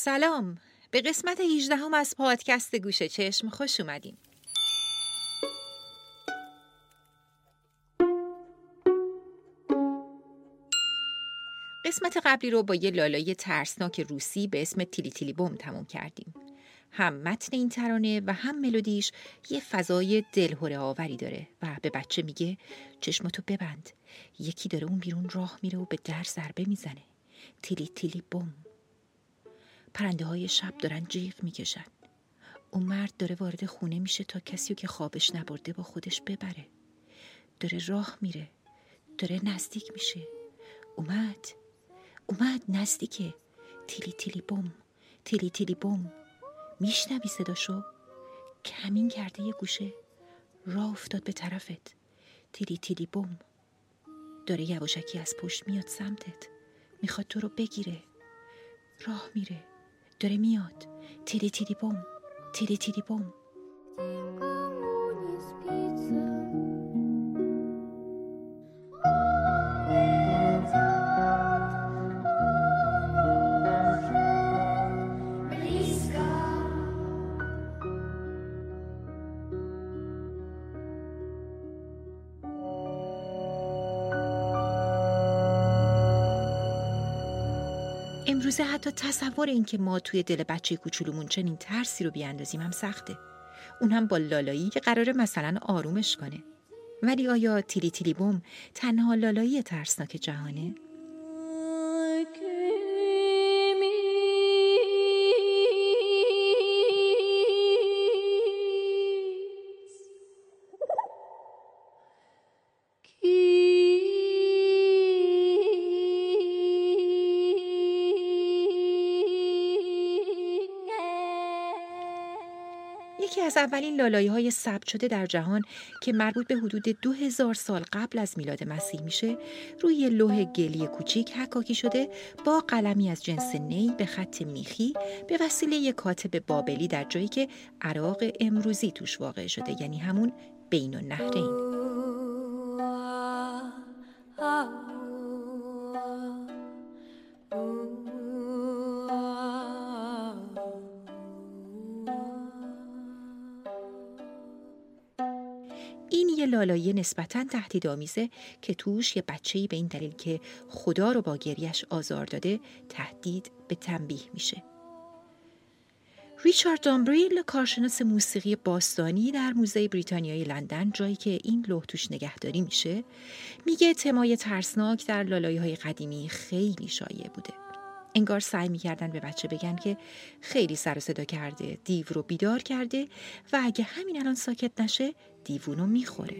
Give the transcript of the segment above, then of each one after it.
سلام. به قسمت 18 هم از پادکست گوشه چشم خوش اومدیم. قسمت قبلی رو با یه لالای ترسناک روسی به اسم تیلی تیلی بوم تموم کردیم. هم متن این ترانه و هم ملودیش یه فضای دلهوره آوری داره و به بچه میگه چشماتو ببند. یکی داره اون بیرون راه میره و به در ضربه می‌زنه. تیلی تیلی بوم پرنده های شب دارن جیغ می‌کشن. اون مرد داره وارد خونه میشه تا کسی که خوابش نبرده با خودش ببره. داره راه میره. داره نزدیک میشه. اومد. اومد نزدیکه. تیلی تیلی بوم تیلی تیلی بوم میشنوی صداشو؟ کمین کرده یه گوشه. راه افتاد به طرفت. تیلی تیلی بوم داره یواشکی از پشت میاد سمتت. می‌خواد تو رو بگیره. راه میره. داره میاد. تیلی تیلی بوم تیلی تیلی بوم امروزه حتی تصور این که ما توی دل بچه کوچولومون چنین ترسی رو بیاندازیم هم سخته اون هم با لالایی که قراره مثلا آرومش کنه ولی آیا تیلی تیلی بوم تنها لالایی ترسناک جهانه؟ یکی از اولین لالایی های ثبت شده در جهان که مربوط به حدود دو هزار سال قبل از میلاد مسیح میشه روی لوح گلی کوچیک حکاکی شده با قلمی از جنس نی به خط میخی به وسیله یک کاتب بابلی در جایی که عراق امروزی توش واقع شده یعنی همون بین النهرین. این یه لالایی نسبتا تهدیدآمیزه که توش یه بچه‌ای به این دلیل که خدا رو با گریش آزار داده تهدید به تنبیه میشه. ریچارد دامبریل کارشناس موسیقی باستانی در موزه بریتانیای لندن جایی که این لوح توش نگهداری میشه میگه تمای ترسناک در لالایی های قدیمی خیلی شایع بوده انگار سعی می‌کردن به بچه بگن که خیلی سر صدا کرده دیو رو بیدار کرده و اگه همین الان ساکت نشه دیوونو می‌خوره.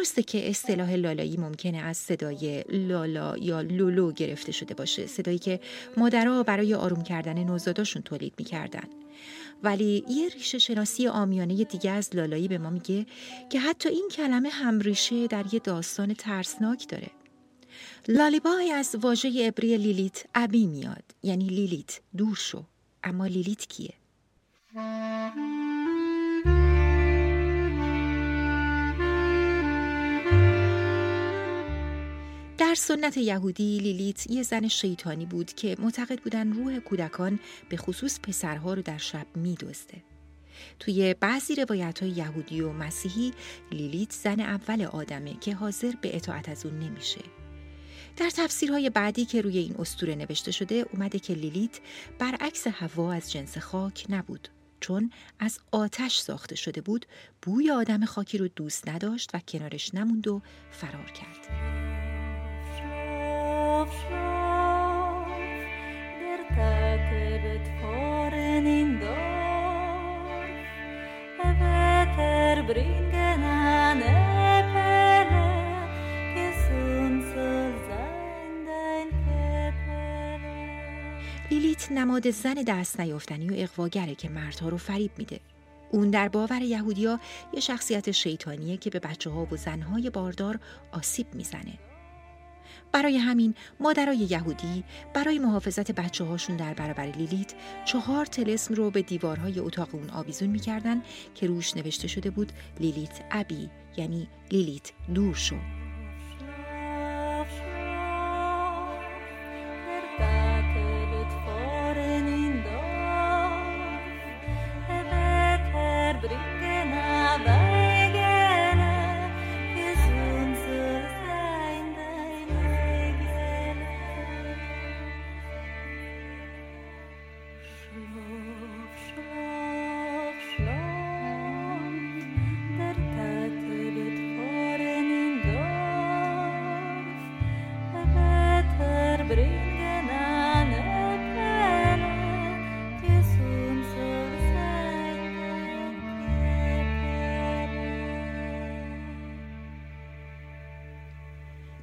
درسته که اصطلاح لالایی ممکنه از صدای لالا یا لولو گرفته شده باشه صدایی که مادرها برای آروم کردن نوزاداشون تولید می‌کردن. ولی یه ریشه شناسی آمیانه دیگه از لالایی به ما میگه که حتی این کلمه هم ریشه در یه داستان ترسناک داره. لالیبای از واژه عبری لیلیت ابی میاد یعنی لیلیت دور شو. اما لیلیت کیه؟ در سنت یهودی لیلیت یه زن شیطانی بود که معتقد بودن روح کودکان به خصوص پسرها رو در شب میدزده. توی بعضی روایت های یهودی و مسیحی لیلیت زن اول آدمه که حاضر به اطاعت از اون نمیشه. در تفسیرهای بعدی که روی این استوره نوشته شده اومده که لیلیت برعکس هوا از جنس خاک نبود چون از آتش ساخته شده بود بوی آدم خاکی رو دوست نداشت و کنارش نموند و فرار کرد. نماد زن دست نیافتنی و اقواگره که مردها رو فریب میده. اون در باور یهودیا یه شخصیت شیطانیه که به بچه ها و زنهای باردار آسیب می‌زنه. برای همین مادرای یهودی برای محافظت بچه هاشون در برابر لیلیت چهار تلسم رو به دیوارهای اتاق اون آویزون می‌کردن که روش نوشته شده بود لیلیت ابی یعنی لیلیت دور شو.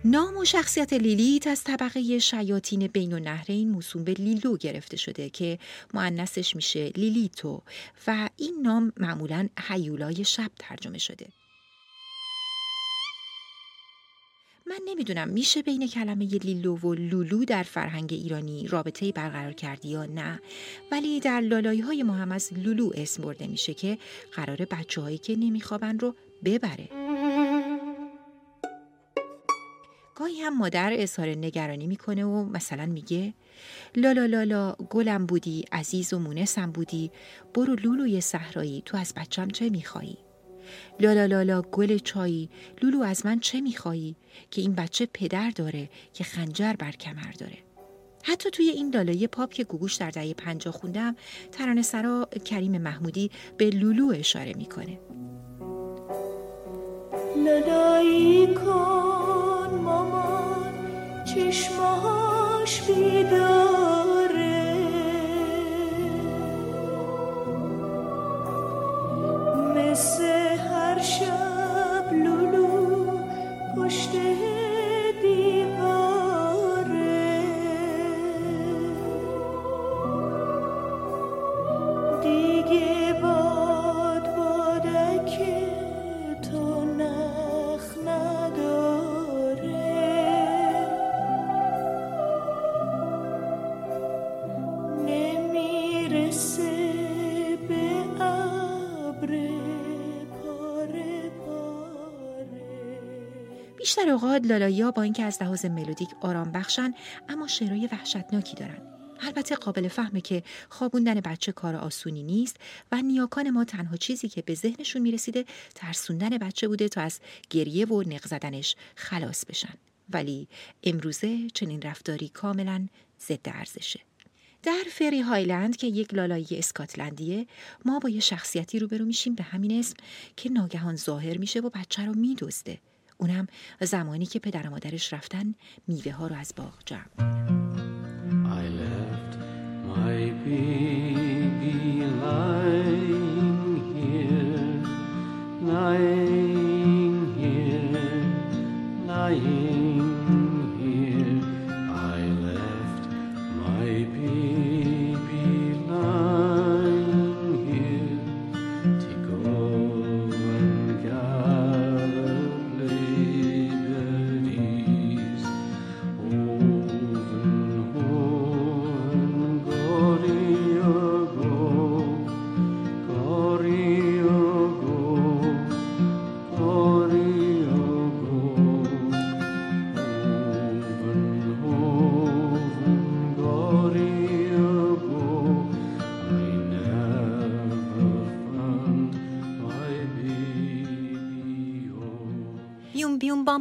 نام و شخصیت لیلیت از طبقه شیاطین بین و نهرین موسوم به لیلو گرفته شده که معنسش میشه لیلیتو و این نام معمولا حیولای شب ترجمه شده. من نمی‌دونم میشه بین کلمه لیلو و لولو در فرهنگ ایرانی رابطه برقرار کردی یا نه ولی در لالایی های ما هم از لولو اسم برده میشه که قرار بچه هایی که نمیخوابن رو ببره. گاهی هم مادر اظهار نگرانی می‌کنه و مثلا میگه لالا لالا گلم بودی عزیز و مونسم بودی برو لولوی صحرایی تو از بچم چه میخوایی؟ لالا لالا گل چایی لولو از من چه میخوایی؟ که این بچه پدر داره که خنجر بر کمر داره. حتی توی این لالای پاپ که گوگوش در دهه پنجاه خوندم ترانه سرا کریم محمودی به لولو اشاره می‌کنه. لالایی کن. چشماش بیداره بیشتر اوقات لالایی با اینکه از لحاظ ملودیک آرام بخشن اما شعرهای وحشتناکی دارن. البته قابل فهمه که خوابوندن بچه کار آسونی نیست و نیاکان ما تنها چیزی که به ذهنشون می‌رسیده ترسوندن بچه بوده تا از گریه و نق زدنش خلاص بشن. ولی امروزه چنین رفتاری کاملا ضد ارزشه. در فری هایلند که یک لالایی اسکاتلندیه ما با یه شخصیتی روبرو میشیم به همین اسم که ناگهان ظاهر میشه و بچه رو میدزده اونم زمانی که پدر و مادرش رفتن میوه ها رو از باغ جمع I left my baby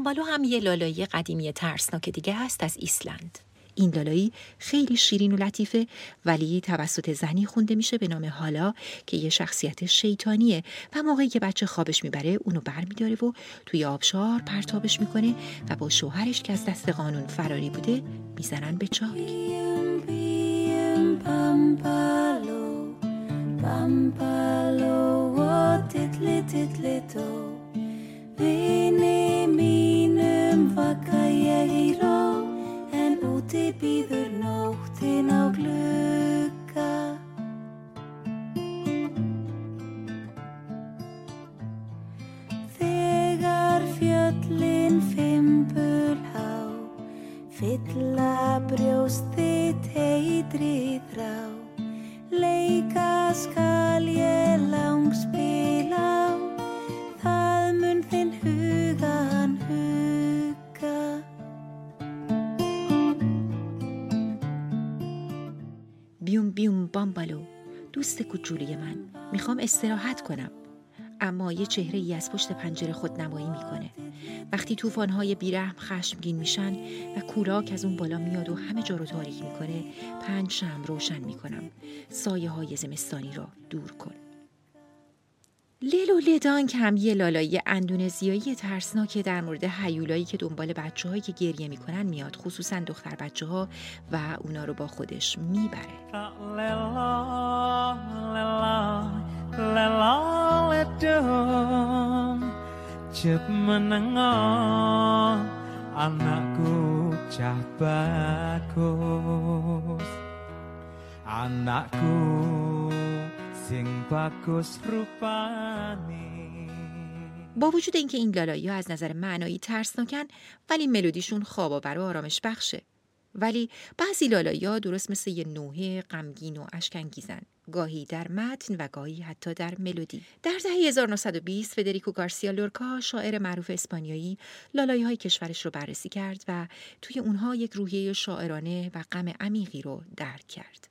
بامبالو هم یه لالایی قدیمی ترسناک دیگه هست از ایسلند. این لالایی خیلی شیرین و لطیفه ولی توسط زنی خونده میشه به نام حالا که یه شخصیت شیطانیه و موقعی که بچه خوابش می‌بره اونو برمیداره و توی آبشار پرتابش می‌کنه و با شوهرش که از دست قانون فراری بوده می‌زنن به چاک mínum vaka ég í ró En úti býður nóttin á glugga. Þegar fjöllin fimbul há Fylla brjóst þitt heitri þrá Leika skal دوست کوچولی من. می‌خوام استراحت کنم. اما یه چهره ای از پشت پنجره خود نمایی می‌کنه. وقتی طوفان‌های بیرحم خشمگین میشن و کولاک از اون بالا میاد و همه جا رو تاریک می‌کنه پنج شم روشن می‌کنم. سایه های زمستانی را دور کن. لیل و لدانک هم یه لالایی اندونزیایی ترسناک در مورد هیولایی که دنبال بچه هایی که گریه می‌کنن میاد خصوصا دختر بچه ها و اونا رو با خودش می‌بره. Cep menengah anakku cah bagus. Anakku sing bagus rupane. با وجود اینکه این لالایی ها از نظر معنایی ترسناکن ولی ملودیشون خواب و آرامش بخشه. ولی بعضی لالایی ها درست مثل یه نوحه غمگین و اشکنگیزن. گاهی در متن و گاهی حتی در ملودی در دهه 1920 فدریکو گارسیا لورکا شاعر معروف اسپانیایی لالایی های کشورش رو بررسی کرد و توی اونها یک روحیه شاعرانه و غم عمیقی رو درک کرد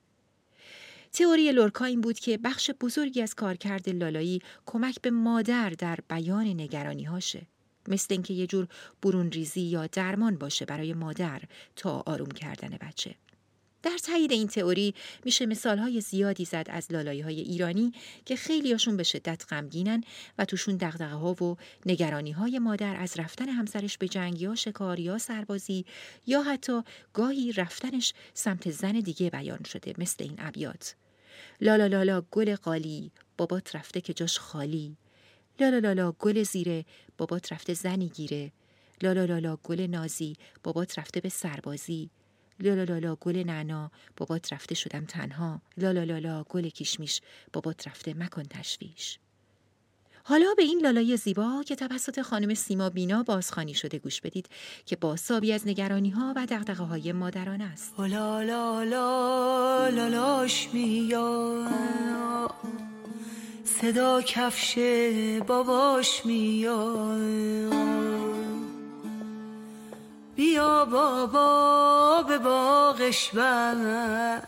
تئوری لورکا این بود که بخش بزرگی از کارکرد لالایی کمک به مادر در بیان نگرانی هاشه. مثل اینکه یه جور برون ریزی یا درمان باشه برای مادر تا آروم کردن بچه. در تایید این تئوری میشه مثالهای زیادی زد از لالایی های ایرانی که خیلیاشون به شدت غمگینن و توشون دغدغه ها و نگرانی های مادر از رفتن همسرش به جنگ یا شکار یا سربازی یا حتی گاهی رفتنش سمت زن دیگه بیان شده مثل این ابیات. لالا لالا گل قالی بابات رفته که جاش خالی. لالا لالا گل زیره بابات رفته زنی گیره. لالا لالا گل نازی بابات رفته به سربازی. لالا لالا گل نعنا بابات رفته شدم تنها. لالا لالا گل کشمیش بابات رفته مکن تشویش. حالا به این لالای زیبا که توسط خانم سیما بینا بازخانی شده گوش بدید که با سابی از نگرانی ها و دقدقه های مادران است. لا لا لا لالاش میاد. صدا کفش باباش میاد. بیا بابا به باغش بر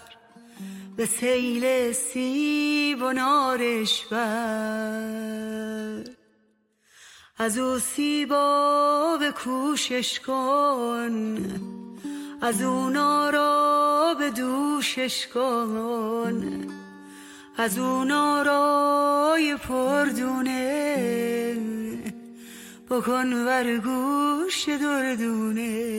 به سیل سیب و نارش بر از او سیبا به کوشش کن از او نارا به دوشش کن. از او نارای پردونه. بکن ور گوش دردونه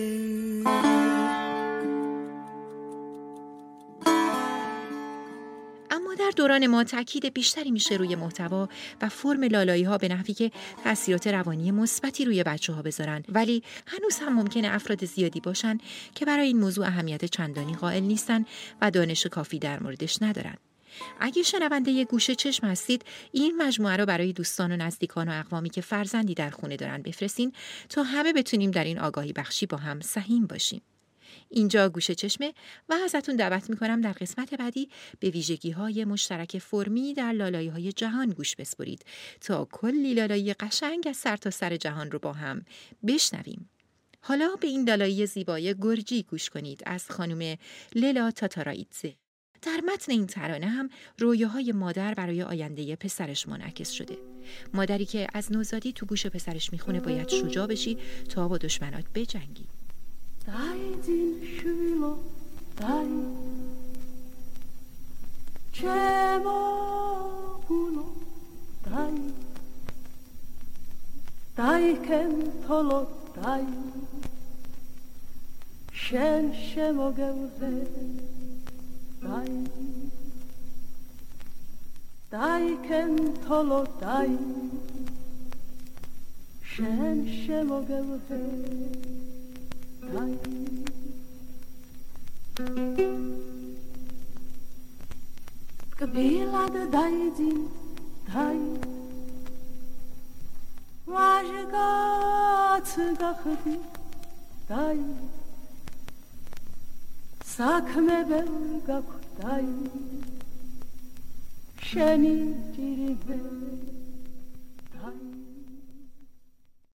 در دوران ما تاکید بیشتری میشه روی محتوا و فرم لالایی ها به نحوی که تاثیرات روانی مثبتی روی بچه ها بذارن. ولی هنوز هم ممکنه افراد زیادی باشن که برای این موضوع اهمیت چندانی قائل نیستن و دانش کافی در موردش ندارن. اگه شنونده یه گوشه چشم هستید این مجموعه رو برای دوستان و نزدیکان و اقوامی که فرزندی در خونه دارن بفرستین تا همه بتونیم در این آگاهی بخشی با هم سهیم باشیم اینجا گوشه چشمه و ازتون دعوت می‌کنم در قسمت بعدی به ویژگی های مشترک فرمی در لالایی های جهان گوش بسپرید تا کلی لالایی قشنگ از سر تا سر جهان رو با هم بشنویم. حالا به این لالایی زیبای گرجی گوش کنید از خانم لیلا تاتارایتزه. در متن این ترانه هم رویاهای مادر برای آینده پسرش منعکس شده. مادری که از نوزادی تو گوش پسرش می‌خونه باید شجاع بشی تا با دشمنات بجنگی. dai dai kentolo dai shen shemo gelhe dai Kabila da dai din dai Wajga tsuga khadi dai საქმებელი გაქვდაი შენი ჭირიმელი